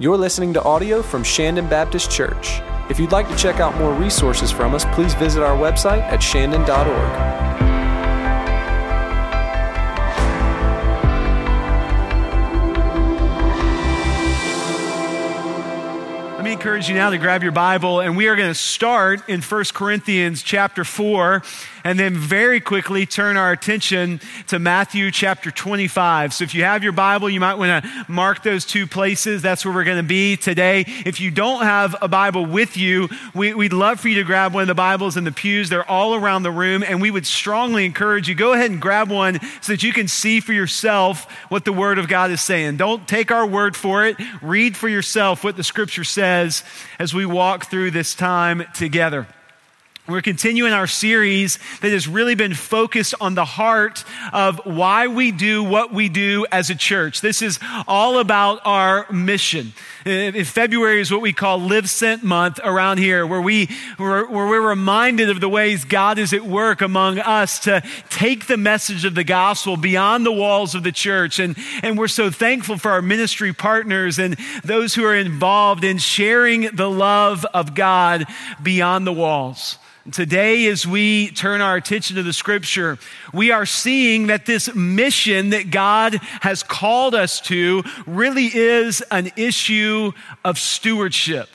You're listening to audio from Shandon Baptist Church. If you'd like to check out more resources from us, please visit our website at shandon.org. encourage you now to grab your Bible, and we are going to start in 1 Corinthians chapter 4 and then very quickly turn our attention to Matthew chapter 25. So if you have your Bible, you might want to mark those two places. That's where we're going to be today. If you don't have a Bible with you, we, would love for you to grab one of the Bibles in the pews. They're all around the room, and we would strongly encourage you go ahead and grab one so that you can see for yourself what the Word of God is saying. Don't take our word for it. Read for yourself what the Scripture says as we walk through this time together. We're continuing our series that has really been focused on the heart of why we do what we do as a church. This is all about our mission. Uh, in February is what we call Live Sent Month around here, where, we, where, where we're reminded of the ways God is at work among us to take the message of the gospel beyond the walls of the church. And, and we're so thankful for our ministry partners and those who are involved in sharing the love of God beyond the walls. Today, as we turn our attention to the scripture, we are seeing that this mission that God has called us to really is an issue of stewardship.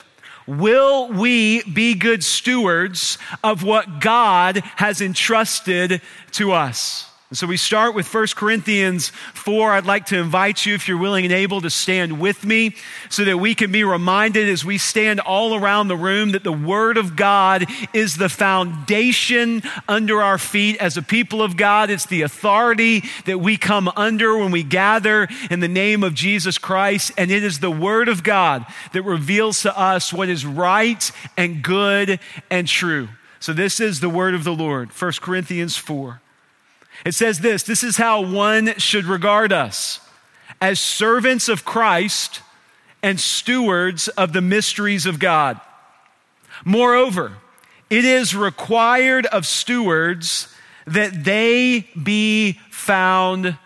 Will we be good stewards of what God has entrusted to us? So we start with 1 Corinthians 4. I'd like to invite you, if you're willing and able, to stand with me so that we can be reminded as we stand all around the room that the Word of God is the foundation under our feet as a people of God. It's the authority that we come under when we gather in the name of Jesus Christ. And it is the Word of God that reveals to us what is right and good and true. So this is the Word of the Lord, 1 Corinthians 4. It says this this is how one should regard us as servants of Christ and stewards of the mysteries of God. Moreover, it is required of stewards that they be found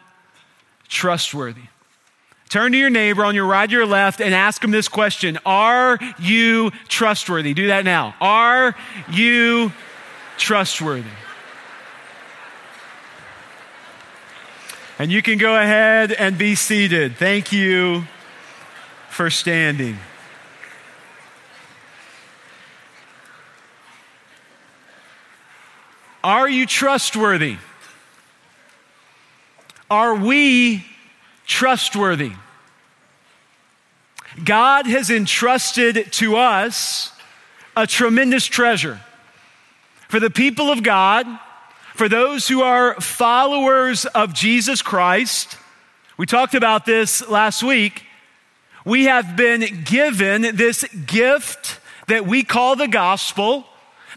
trustworthy. Turn to your neighbor on your right or your left and ask him this question Are you trustworthy? Do that now. Are you trustworthy? And you can go ahead and be seated. Thank you for standing. Are you trustworthy? Are we trustworthy? God has entrusted to us a tremendous treasure. For the people of God, for those who are followers of Jesus Christ, we talked about this last week. We have been given this gift that we call the gospel.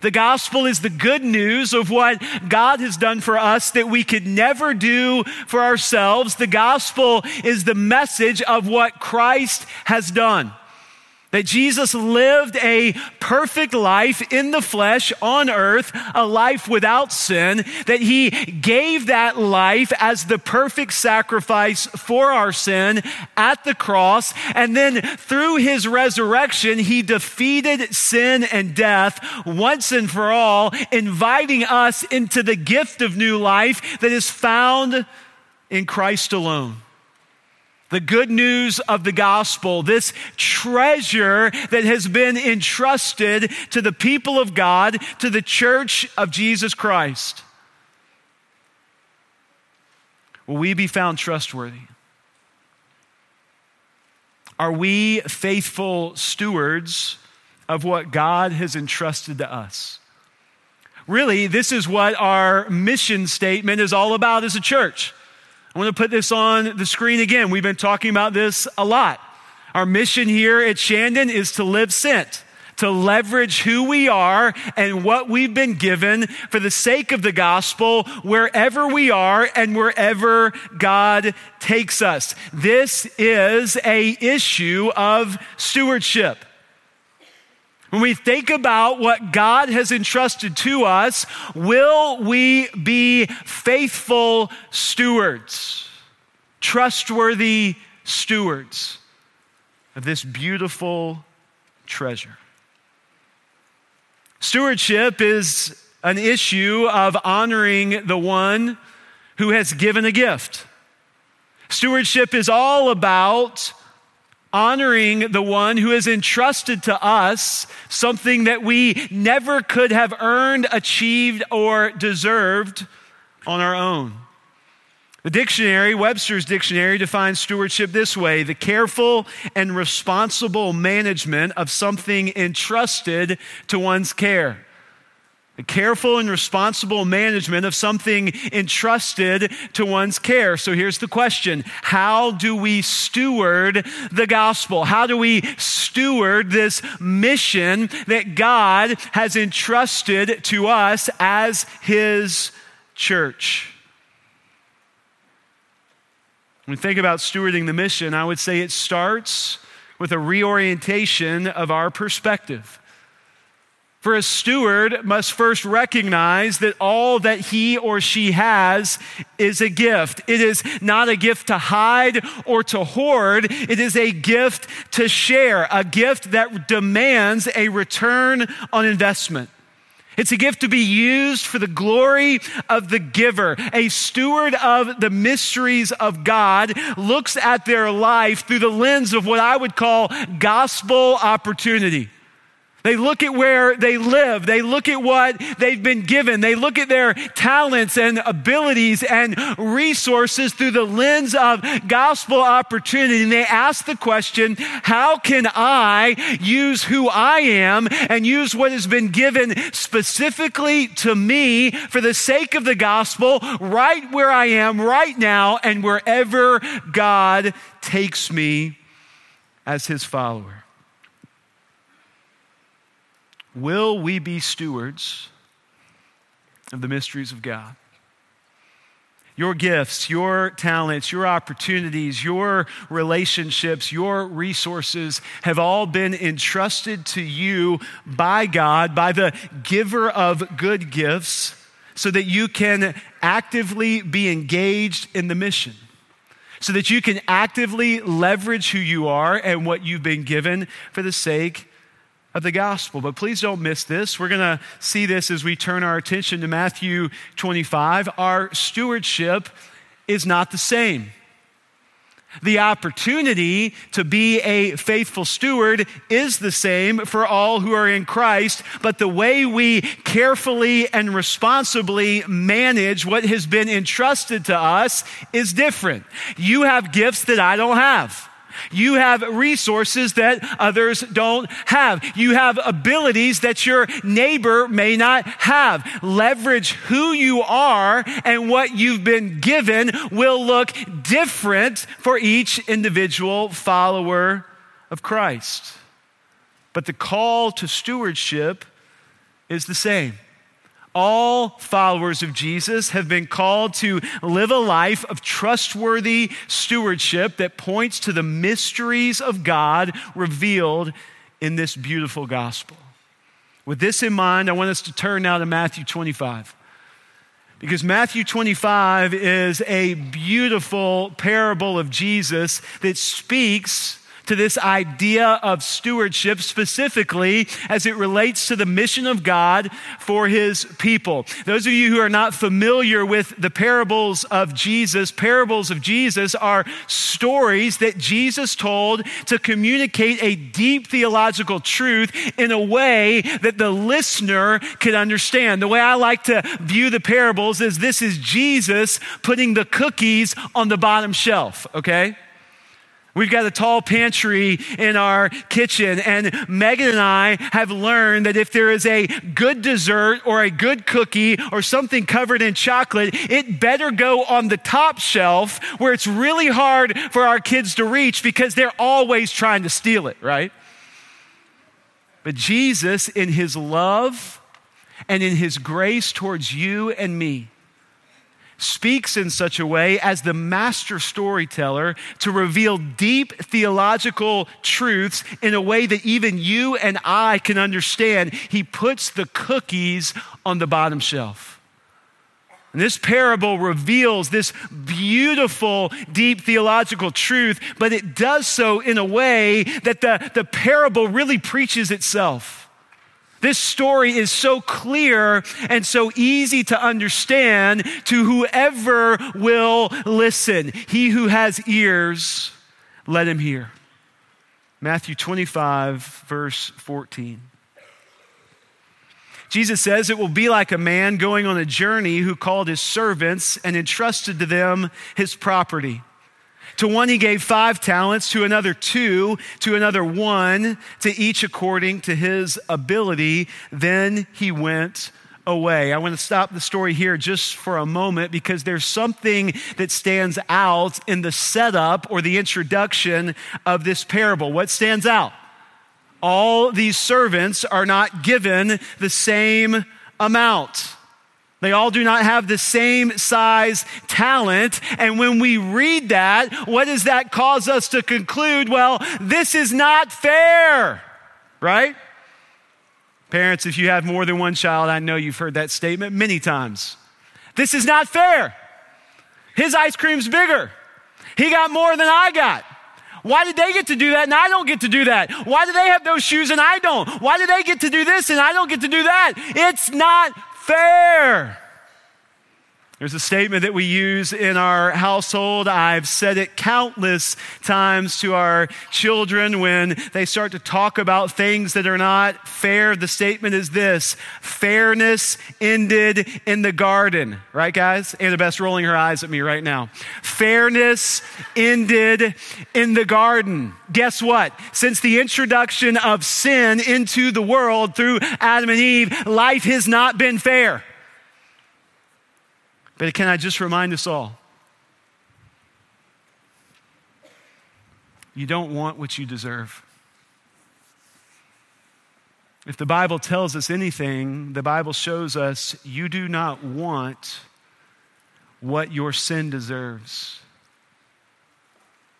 The gospel is the good news of what God has done for us that we could never do for ourselves. The gospel is the message of what Christ has done. That Jesus lived a perfect life in the flesh on earth, a life without sin, that he gave that life as the perfect sacrifice for our sin at the cross. And then through his resurrection, he defeated sin and death once and for all, inviting us into the gift of new life that is found in Christ alone the good news of the gospel, this treasure that has been entrusted to the people of God, to the church of Jesus Christ. Will we be found trustworthy? Are we faithful stewards of what God has entrusted to us? Really, this is what our mission statement is all about as a church. I want to put this on the screen again. We've been talking about this a lot. Our mission here at Shandon is to live sent, to leverage who we are and what we've been given for the sake of the gospel wherever we are and wherever God takes us. This is a issue of stewardship. When we think about what God has entrusted to us, will we be faithful stewards, trustworthy stewards? of this beautiful treasure. Stewardship is an issue of honoring the one who has given a gift. Stewardship is all about honoring the one who has entrusted to us something that we never could have earned, achieved, or deserved on our own. The dictionary, Webster's dictionary, defines stewardship this way the careful and responsible management of something entrusted to one's care. The careful and responsible management of something entrusted to one's care. So here's the question How do we steward the gospel? How do we steward this mission that God has entrusted to us as His church? When we think about stewarding the mission, I would say it starts with a reorientation of our perspective. For a steward must first recognize that all that he or she has is a gift. It is not a gift to hide or to hoard. It is a gift to share, a gift that demands a return on investment. It's a gift to be used for the glory of the giver. A steward of the mysteries of God looks at their life through the lens of what I would call gospel opportunity. They look at where they live. They look at what they've been given. They look at their talents and abilities and resources through the lens of gospel opportunity. And they ask the question, how can I use who I am and use what has been given specifically to me for the sake of the gospel right where I am right now and wherever God takes me as his follower? Will we be stewards of the mysteries of God? Your gifts, your talents, your opportunities, your relationships, your resources have all been entrusted to you by God, by the giver of good gifts, so that you can actively be engaged in the mission, so that you can actively leverage who you are and what you've been given for the sake of the gospel. But please don't miss this. We're going to see this as we turn our attention to Matthew 25. Our stewardship is not the same. The opportunity to be a faithful steward is the same for all who are in Christ, but the way we carefully and responsibly manage what has been entrusted to us is different. You have gifts that I don't have. You have resources that others don't have. You have abilities that your neighbor may not have. Leverage who you are and what you've been given will look different for each individual follower of Christ. But the call to stewardship is the same all followers of Jesus have been called to live a life of trustworthy stewardship that points to the mysteries of God revealed in this beautiful gospel. With this in mind, I want us to turn now to Matthew 25. Because Matthew 25 is a beautiful parable of Jesus that speaks to this idea of stewardship, specifically as it relates to the mission of God for his people. Those of you who are not familiar with the parables of Jesus, parables of Jesus are stories that Jesus told to communicate a deep theological truth in a way that the listener could understand. The way I like to view the parables is this is Jesus putting the cookies on the bottom shelf, okay? We've got a tall pantry in our kitchen, and Megan and I have learned that if there is a good dessert or a good cookie or something covered in chocolate, it better go on the top shelf where it's really hard for our kids to reach because they're always trying to steal it, right? But Jesus, in his love and in his grace towards you and me, speaks in such a way as the master storyteller to reveal deep theological truths in a way that even you and I can understand. He puts the cookies on the bottom shelf. And this parable reveals this beautiful, deep theological truth, but it does so in a way that the, the parable really preaches itself. This story is so clear and so easy to understand to whoever will listen. He who has ears, let him hear. Matthew 25, verse 14. Jesus says it will be like a man going on a journey who called his servants and entrusted to them his property. To one he gave five talents, to another two, to another one, to each according to his ability. Then he went away. I want to stop the story here just for a moment because there's something that stands out in the setup or the introduction of this parable. What stands out? all these servants are not given the same amount. They all do not have the same size talent. And when we read that, what does that cause us to conclude? Well, this is not fair, right? Parents, if you have more than one child, I know you've heard that statement many times. This is not fair. His ice cream's bigger. He got more than I got. Why did they get to do that and I don't get to do that? Why do they have those shoes and I don't? Why do they get to do this and I don't get to do that? It's not fair. There's a statement that we use in our household. I've said it countless times to our children when they start to talk about things that are not fair. The statement is this fairness ended in the garden. Right, guys? Annabeth's rolling her eyes at me right now. Fairness ended in the garden. Guess what? Since the introduction of sin into the world through Adam and Eve, life has not been fair. But can I just remind us all? You don't want what you deserve. If the Bible tells us anything, the Bible shows us you do not want what your sin deserves.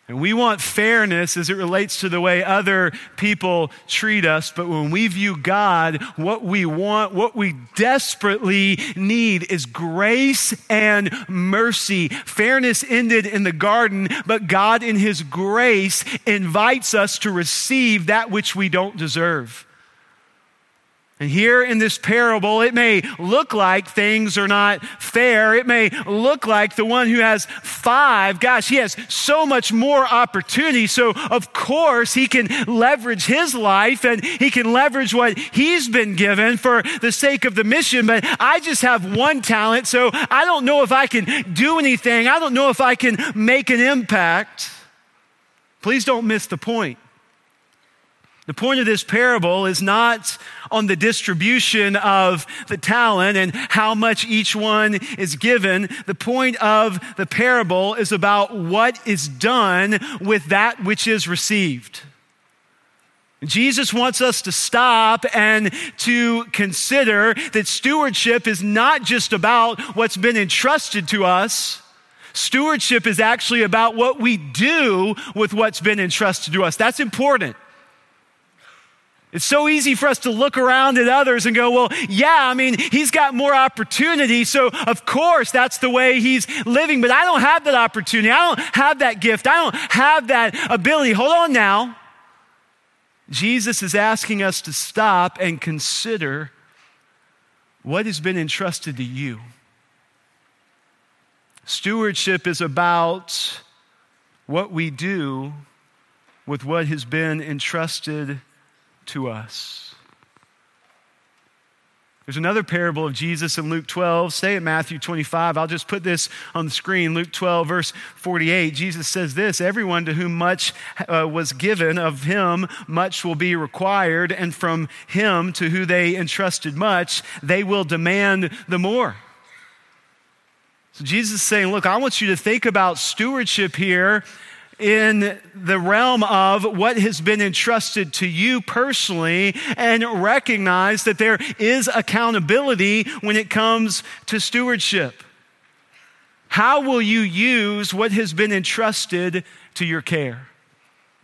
And we want fairness as it relates to the way other people treat us. But when we view God, what we want, what we desperately need is grace and mercy. Fairness ended in the garden, but God, in His grace, invites us to receive that which we don't deserve. And here in this parable, it may look like things are not fair. It may look like the one who has five, gosh, he has so much more opportunity. So, of course, he can leverage his life and he can leverage what he's been given for the sake of the mission. But I just have one talent, so I don't know if I can do anything. I don't know if I can make an impact. Please don't miss the point. The point of this parable is not on the distribution of the talent and how much each one is given. The point of the parable is about what is done with that which is received. Jesus wants us to stop and to consider that stewardship is not just about what's been entrusted to us. Stewardship is actually about what we do with what's been entrusted to us. That's important. It's so easy for us to look around at others and go, well, yeah, I mean, he's got more opportunity, so of course that's the way he's living, but I don't have that opportunity. I don't have that gift. I don't have that ability. Hold on now. Jesus is asking us to stop and consider what has been entrusted to you. Stewardship is about what we do with what has been entrusted to us. There's another parable of Jesus in Luke 12. Stay at Matthew 25. I'll just put this on the screen. Luke 12, verse 48. Jesus says this Everyone to whom much uh, was given, of him much will be required, and from him to who they entrusted much, they will demand the more. So Jesus is saying, Look, I want you to think about stewardship here in the realm of what has been entrusted to you personally and recognize that there is accountability when it comes to stewardship. How will you use what has been entrusted to your care?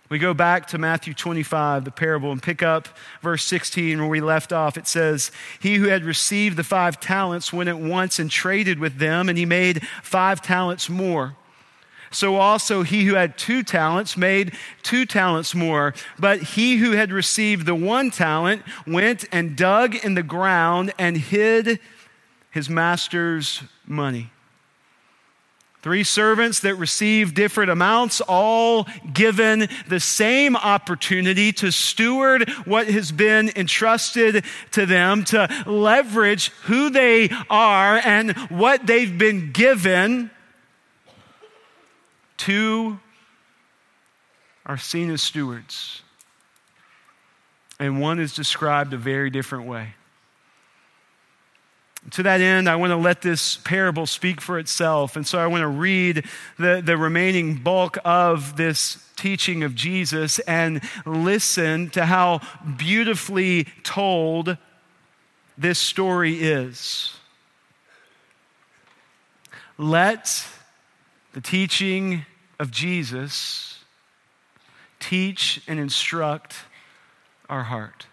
We go back to Matthew 25, the parable, and pick up verse 16 where we left off. It says, He who had received the five talents went at once and traded with them, and he made five talents more. So also he who had two talents made two talents more. But he who had received the one talent went and dug in the ground and hid his master's money. Three servants that received different amounts, all given the same opportunity to steward what has been entrusted to them, to leverage who they are and what they've been given. Two are seen as stewards, and one is described a very different way. To that end, I want to let this parable speak for itself. And so I want to read the, the remaining bulk of this teaching of Jesus and listen to how beautifully told this story is. Let the teaching of Jesus teach and instruct our heart.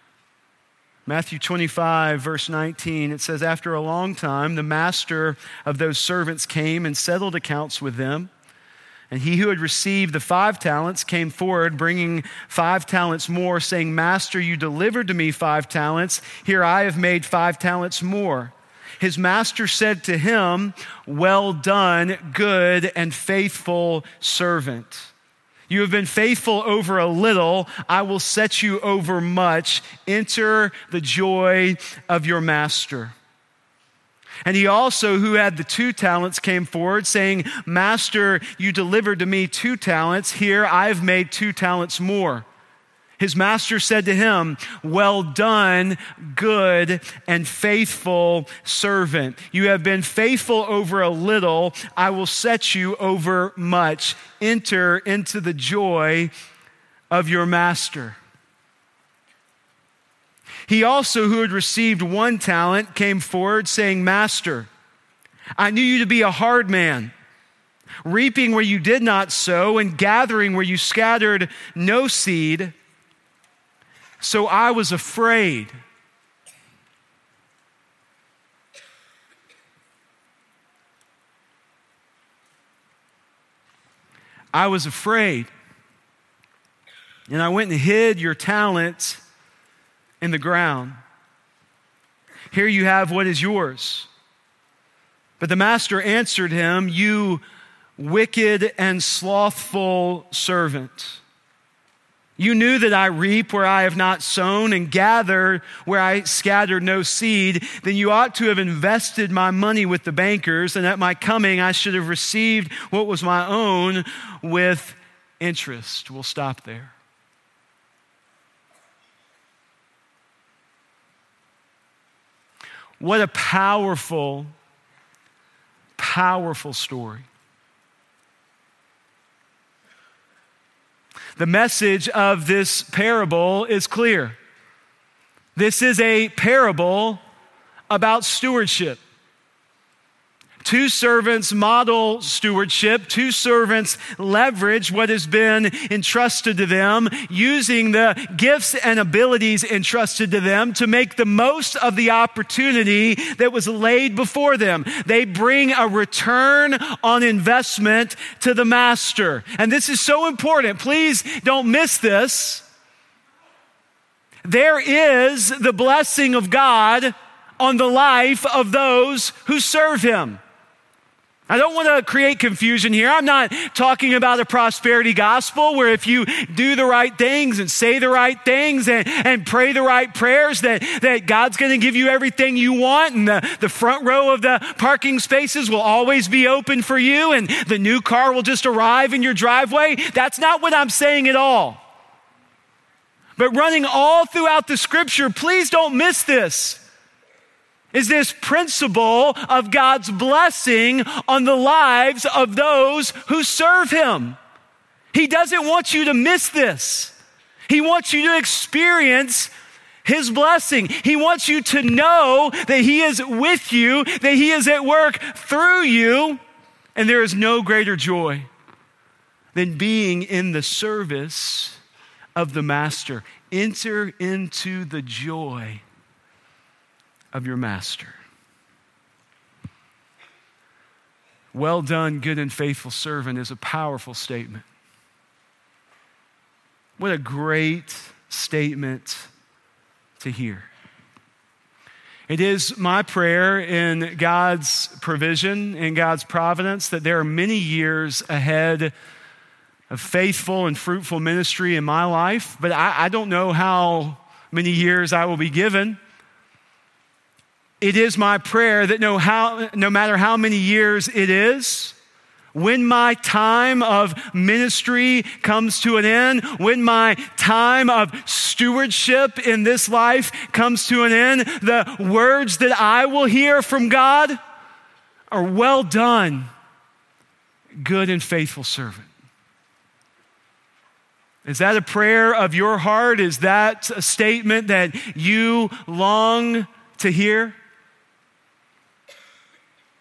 Matthew 25, verse 19, it says, After a long time, the master of those servants came and settled accounts with them. And he who had received the five talents came forward, bringing five talents more, saying, Master, you delivered to me five talents. Here I have made five talents more. His master said to him, Well done, good and faithful servant. You have been faithful over a little, I will set you over much. Enter the joy of your master. And he also, who had the two talents, came forward, saying, Master, you delivered to me two talents. Here I've made two talents more. His master said to him, Well done, good and faithful servant. You have been faithful over a little, I will set you over much. Enter into the joy of your master. He also, who had received one talent, came forward, saying, Master, I knew you to be a hard man reaping where you did not sow, and gathering where you scattered no seed. So I was afraid. I was afraid. And I went and hid your talents in the ground. Here you have what is yours. But the master answered him, You wicked and slothful servant. You knew that I reap where I have not sown and gather where I scattered no seed. Then you ought to have invested my money with the bankers, and at my coming I should have received what was my own with interest. We'll stop there. What a powerful, powerful story. The message of this parable is clear. This is a parable about stewardship. Two servants model stewardship. Two servants leverage what has been entrusted to them, using the gifts and abilities entrusted to them to make the most of the opportunity that was laid before them. They bring a return on investment to the master. And this is so important. Please don't miss this. There is the blessing of God on the life of those who serve him. I don't want to create confusion here. I'm not talking about a prosperity gospel where if you do the right things and say the right things and, and pray the right prayers, that, that God's going to give you everything you want and the, the front row of the parking spaces will always be open for you and the new car will just arrive in your driveway. That's not what I'm saying at all. But running all throughout the scripture, please don't miss this is this principle of God's blessing on the lives of those who serve Him. He doesn't want you to miss this. He wants you to experience His blessing. He wants you to know that He is with you, that He is at work through you, and there is no greater joy than being in the service of the master. Enter into the joy of your master. Well done, good and faithful servant is a powerful statement. What a great statement to hear. It is my prayer in God's provision, in God's providence, that there are many years ahead of faithful and fruitful ministry in my life, but I, I don't know how many years I will be given. It is my prayer that no, how, no matter how many years it is, when my time of ministry comes to an end, when my time of stewardship in this life comes to an end, the words that I will hear from God are well done, good and faithful servant. Is that a prayer of your heart? Is that a statement that you long to hear?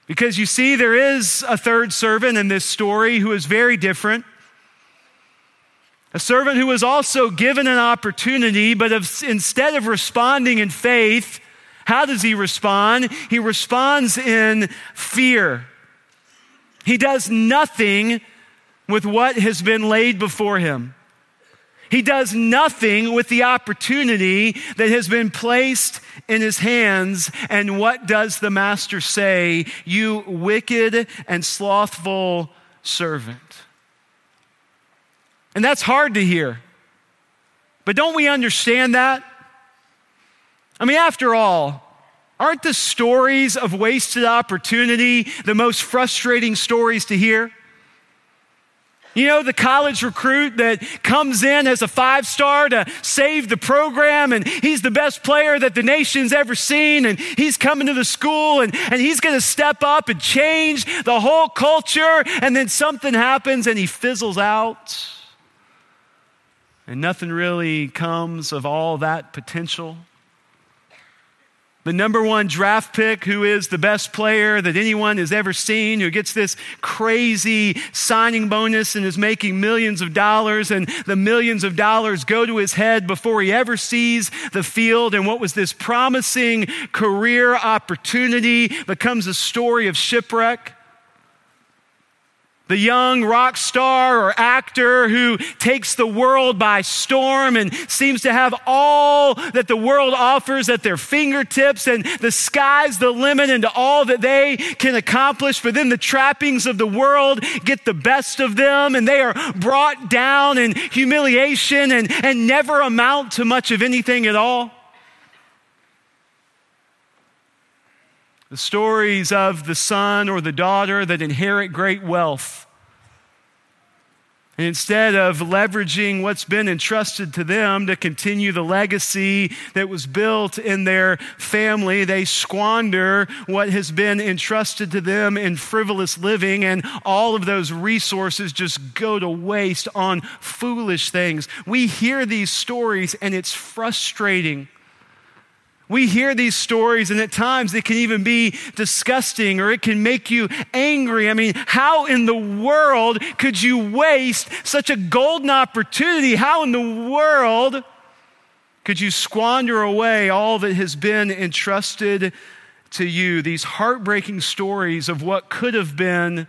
Because you see, there is a third servant in this story who is very different. A servant who was also given an opportunity, but if, instead of responding in faith, how does he respond? He responds in fear. He does nothing with what has been laid before him. He does nothing with the opportunity that has been placed in his hands. And what does the master say? You wicked and slothful servant. And that's hard to hear. But don't we understand that? I mean, after all, aren't the stories of wasted opportunity the most frustrating stories to hear? You know, the college recruit that comes in as a five star to save the program, and he's the best player that the nation's ever seen, and he's coming to the school, and, and he's going to step up and change the whole culture, and then something happens and he fizzles out, and nothing really comes of all that potential the number one draft pick, who is the best player that anyone has ever seen, who gets this crazy signing bonus and is making millions of dollars, and the millions of dollars go to his head before he ever sees the field. And what was this promising career opportunity becomes a story of shipwreck the young rock star or actor who takes the world by storm and seems to have all that the world offers at their fingertips, and the sky's the limit into all that they can accomplish. But then the trappings of the world get the best of them, and they are brought down in humiliation and, and never amount to much of anything at all. The stories of the son or the daughter that inherit great wealth. And instead of leveraging what's been entrusted to them to continue the legacy that was built in their family, they squander what has been entrusted to them in frivolous living, and all of those resources just go to waste on foolish things. We hear these stories, and it's frustrating we hear these stories, and at times it can even be disgusting or it can make you angry. I mean, how in the world could you waste such a golden opportunity? How in the world could you squander away all that has been entrusted to you? These heartbreaking stories of what could have been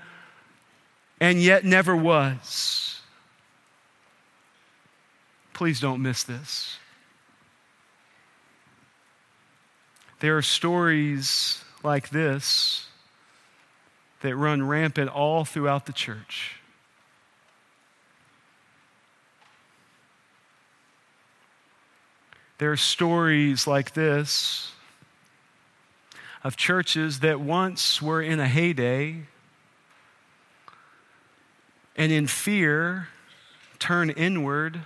and yet never was. Please don't miss this. There are stories like this that run rampant all throughout the church. There are stories like this of churches that once were in a heyday and in fear turn inward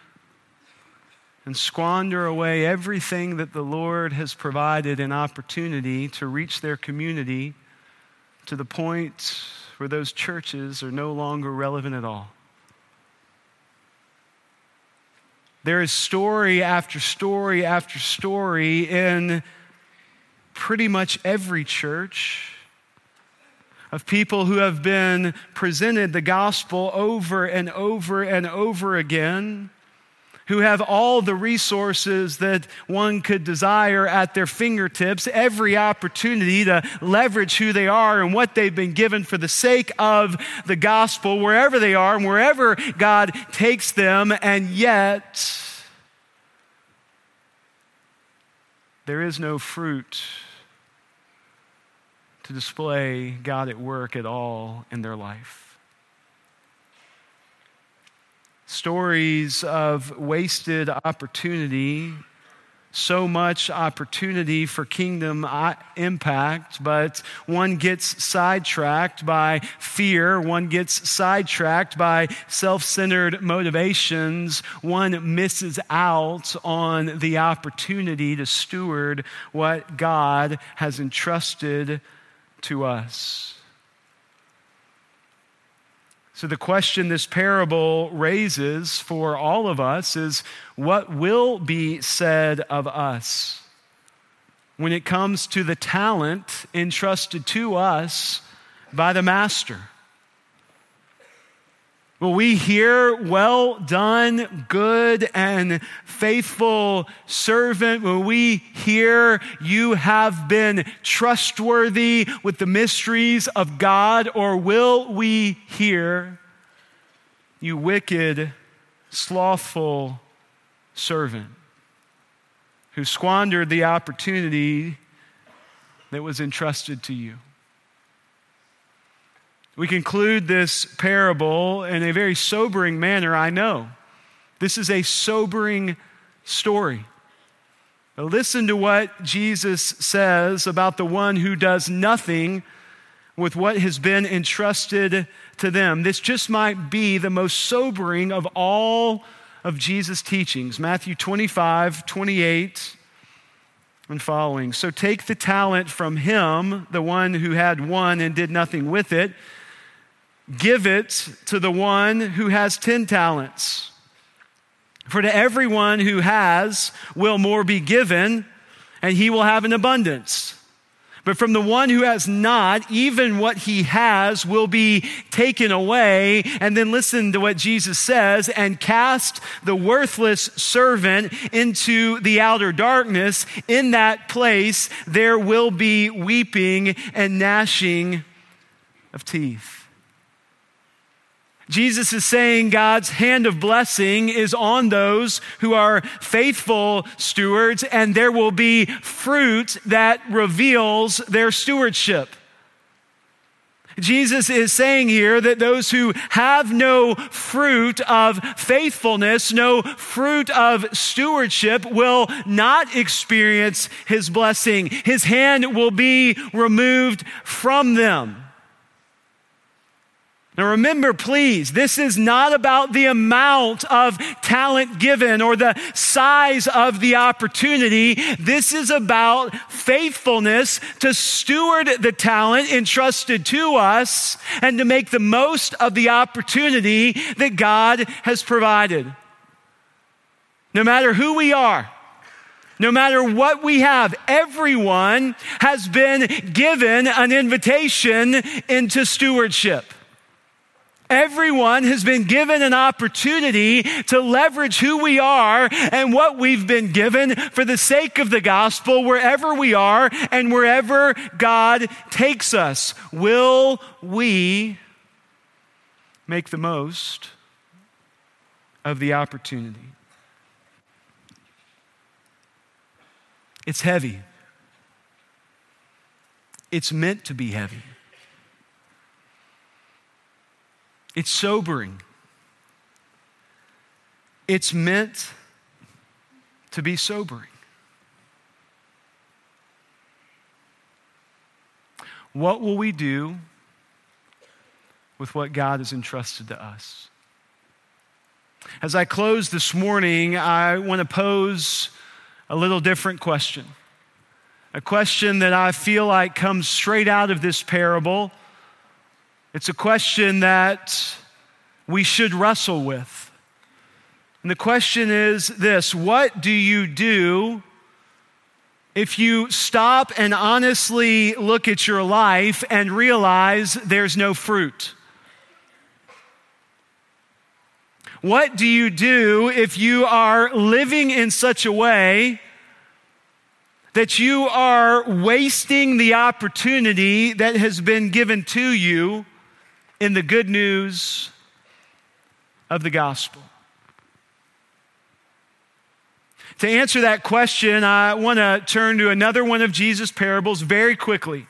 and squander away everything that the Lord has provided an opportunity to reach their community to the point where those churches are no longer relevant at all. There is story after story after story in pretty much every church of people who have been presented the gospel over and over and over again who have all the resources that one could desire at their fingertips, every opportunity to leverage who they are and what they've been given for the sake of the gospel, wherever they are and wherever God takes them, and yet there is no fruit to display God at work at all in their life. Stories of wasted opportunity, so much opportunity for kingdom uh, impact, but one gets sidetracked by fear, one gets sidetracked by self centered motivations, one misses out on the opportunity to steward what God has entrusted to us. So, the question this parable raises for all of us is what will be said of us when it comes to the talent entrusted to us by the Master? Will we hear, well done, good and faithful servant? Will we hear, you have been trustworthy with the mysteries of God? Or will we hear, you wicked, slothful servant who squandered the opportunity that was entrusted to you? We conclude this parable in a very sobering manner, I know. This is a sobering story. But listen to what Jesus says about the one who does nothing with what has been entrusted to them. This just might be the most sobering of all of Jesus' teachings. Matthew 25, 28 and following. So take the talent from him, the one who had one and did nothing with it Give it to the one who has 10 talents. For to everyone who has will more be given, and he will have an abundance. But from the one who has not, even what he has will be taken away. And then listen to what Jesus says and cast the worthless servant into the outer darkness. In that place, there will be weeping and gnashing of teeth. Jesus is saying God's hand of blessing is on those who are faithful stewards, and there will be fruit that reveals their stewardship. Jesus is saying here that those who have no fruit of faithfulness, no fruit of stewardship, will not experience his blessing. His hand will be removed from them. Now, remember, please, this is not about the amount of talent given or the size of the opportunity. This is about faithfulness to steward the talent entrusted to us and to make the most of the opportunity that God has provided. No matter who we are, no matter what we have, everyone has been given an invitation into stewardship. Everyone has been given an opportunity to leverage who we are and what we've been given for the sake of the gospel wherever we are and wherever God takes us. Will we make the most of the opportunity? It's heavy. It's meant to be heavy. It's sobering. It's meant to be sobering. What will we do with what God has entrusted to us? As I close this morning, I want to pose a little different question. A question that I feel like comes straight out of this parable it's a question that we should wrestle with. And the question is this What do you do if you stop and honestly look at your life and realize there's no fruit? What do you do if you are living in such a way that you are wasting the opportunity that has been given to you in the good news of the gospel? To answer that question, I want to turn to another one of Jesus' parables very quickly.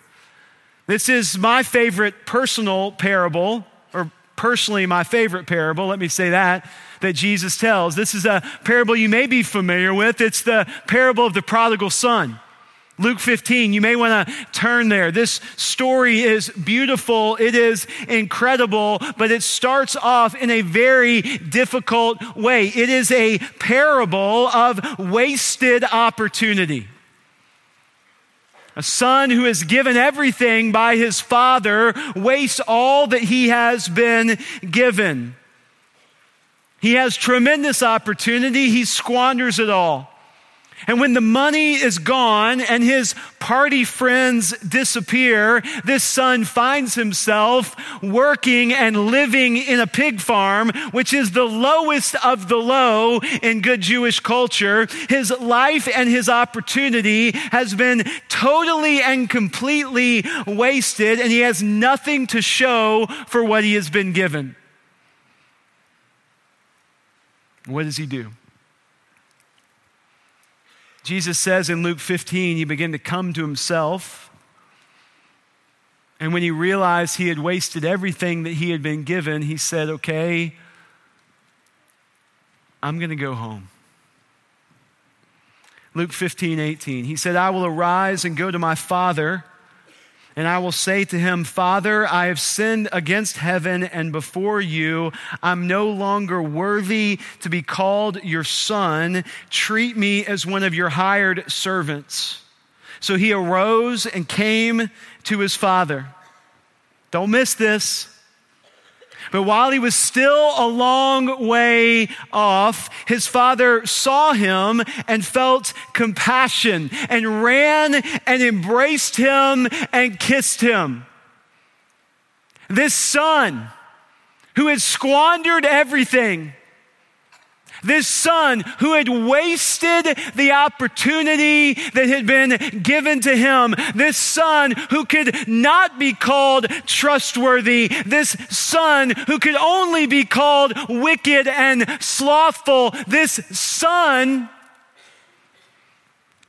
This is my favorite personal parable, or personally my favorite parable, let me say that, that Jesus tells. This is a parable you may be familiar with. It's the parable of the prodigal son. Luke 15, you may want to turn there. This story is beautiful. It is incredible, but it starts off in a very difficult way. It is a parable of wasted opportunity. A son who is given everything by his father wastes all that he has been given. He has tremendous opportunity, he squanders it all. And when the money is gone and his party friends disappear, this son finds himself working and living in a pig farm, which is the lowest of the low in good Jewish culture. His life and his opportunity has been totally and completely wasted, and he has nothing to show for what he has been given. What does he do? Jesus says in Luke 15, he began to come to himself. And when he realized he had wasted everything that he had been given, he said, Okay, I'm going to go home. Luke 15, 18. He said, I will arise and go to my father and I will say to him, Father, I have sinned against heaven and before you. I'm no longer worthy to be called your son. Treat me as one of your hired servants. So he arose and came to his father. Don't miss this. But while he was still a long way off, his father saw him and felt compassion and ran and embraced him and kissed him. This son who had squandered everything this son who had wasted the opportunity that had been given to him. This son who could not be called trustworthy. This son who could only be called wicked and slothful. This son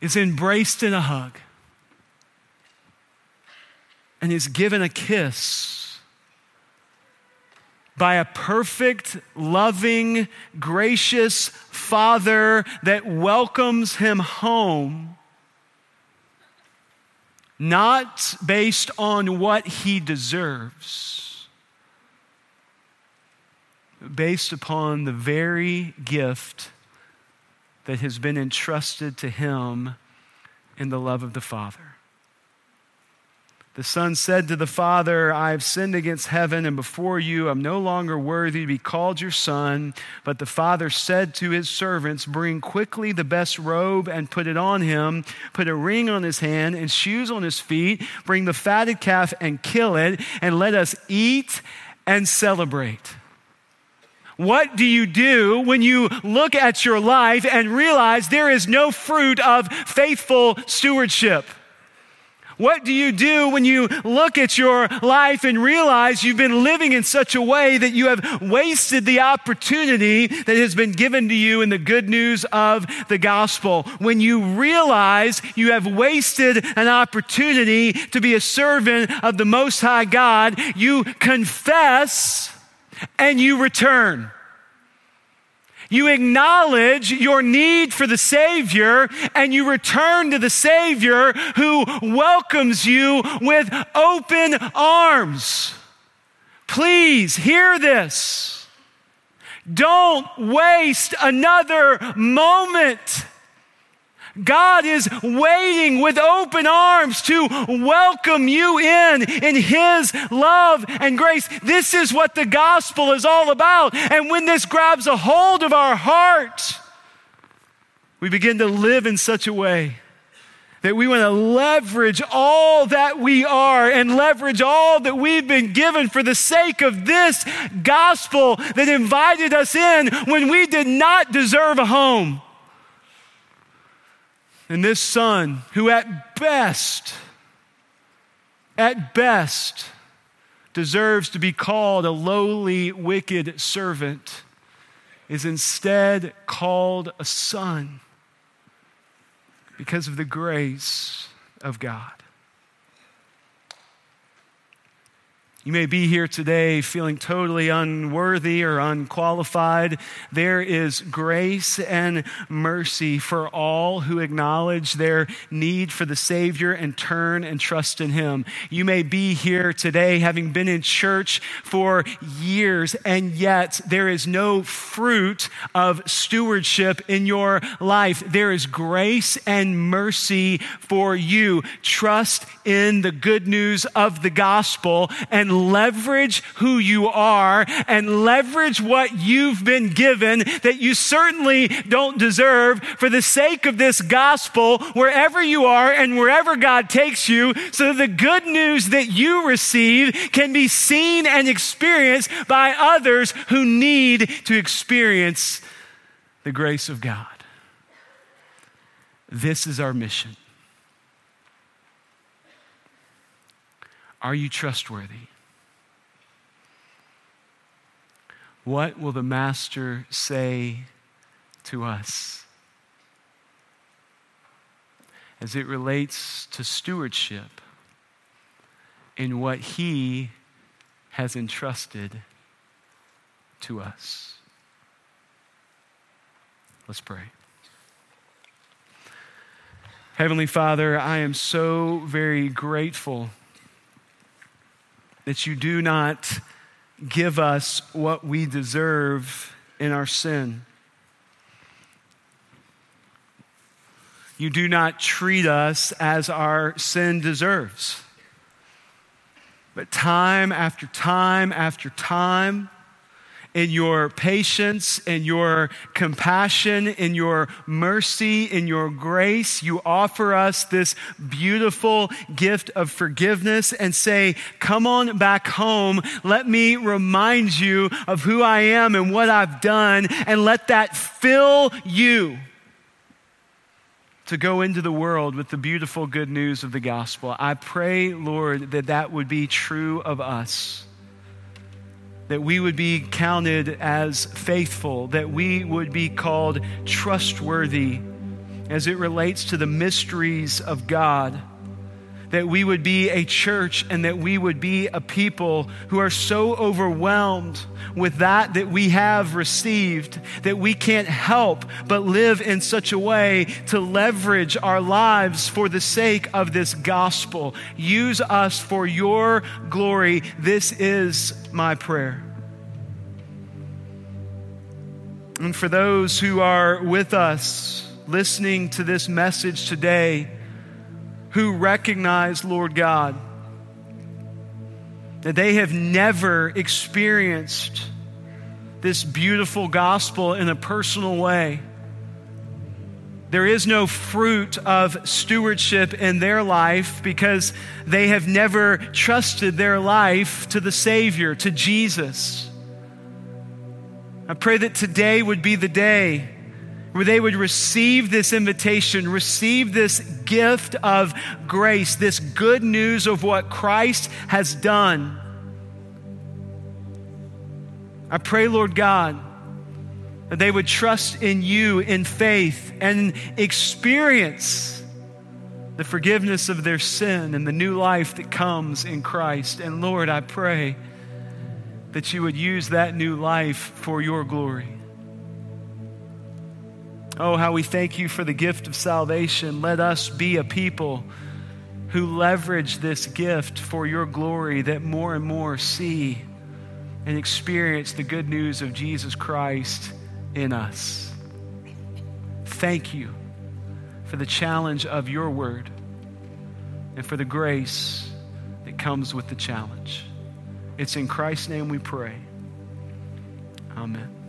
is embraced in a hug and is given a kiss by a perfect, loving, gracious Father that welcomes him home, not based on what he deserves, based upon the very gift that has been entrusted to him in the love of the Father. The son said to the father, I have sinned against heaven and before you. I'm no longer worthy to be called your son. But the father said to his servants, Bring quickly the best robe and put it on him. Put a ring on his hand and shoes on his feet. Bring the fatted calf and kill it, and let us eat and celebrate. What do you do when you look at your life and realize there is no fruit of faithful stewardship? What do you do when you look at your life and realize you've been living in such a way that you have wasted the opportunity that has been given to you in the good news of the gospel? When you realize you have wasted an opportunity to be a servant of the Most High God, you confess and you return. You acknowledge your need for the Savior and you return to the Savior who welcomes you with open arms. Please hear this. Don't waste another moment. God is waiting with open arms to welcome you in, in His love and grace. This is what the gospel is all about. And when this grabs a hold of our heart, we begin to live in such a way that we want to leverage all that we are and leverage all that we've been given for the sake of this gospel that invited us in when we did not deserve a home. And this son, who at best, at best, deserves to be called a lowly, wicked servant, is instead called a son because of the grace of God. You may be here today feeling totally unworthy or unqualified. There is grace and mercy for all who acknowledge their need for the Savior and turn and trust in Him. You may be here today having been in church for years, and yet there is no fruit of stewardship in your life. There is grace and mercy for you. Trust in the good news of the gospel leverage who you are and leverage what you've been given that you certainly don't deserve for the sake of this gospel wherever you are and wherever God takes you so that the good news that you receive can be seen and experienced by others who need to experience the grace of God. This is our mission. Are you trustworthy? What will the Master say to us? As it relates to stewardship in what He has entrusted to us. Let's pray. Heavenly Father, I am so very grateful that you do not give us what we deserve in our sin. You do not treat us as our sin deserves. But time after time after time, in your patience, in your compassion, in your mercy, in your grace. You offer us this beautiful gift of forgiveness and say, Come on back home. Let me remind you of who I am and what I've done, and let that fill you to go into the world with the beautiful good news of the gospel. I pray, Lord, that that would be true of us that we would be counted as faithful, that we would be called trustworthy as it relates to the mysteries of God that we would be a church and that we would be a people who are so overwhelmed with that that we have received that we can't help but live in such a way to leverage our lives for the sake of this gospel. Use us for your glory. This is my prayer. And for those who are with us listening to this message today, who recognize, Lord God, that they have never experienced this beautiful gospel in a personal way. There is no fruit of stewardship in their life because they have never trusted their life to the Savior, to Jesus. I pray that today would be the day where they would receive this invitation, receive this gift of grace, this good news of what Christ has done. I pray, Lord God, that they would trust in you in faith and experience the forgiveness of their sin and the new life that comes in Christ. And Lord, I pray that you would use that new life for your glory. Oh, how we thank you for the gift of salvation. Let us be a people who leverage this gift for your glory, that more and more see and experience the good news of Jesus Christ in us. Thank you for the challenge of your word and for the grace that comes with the challenge. It's in Christ's name we pray. Amen.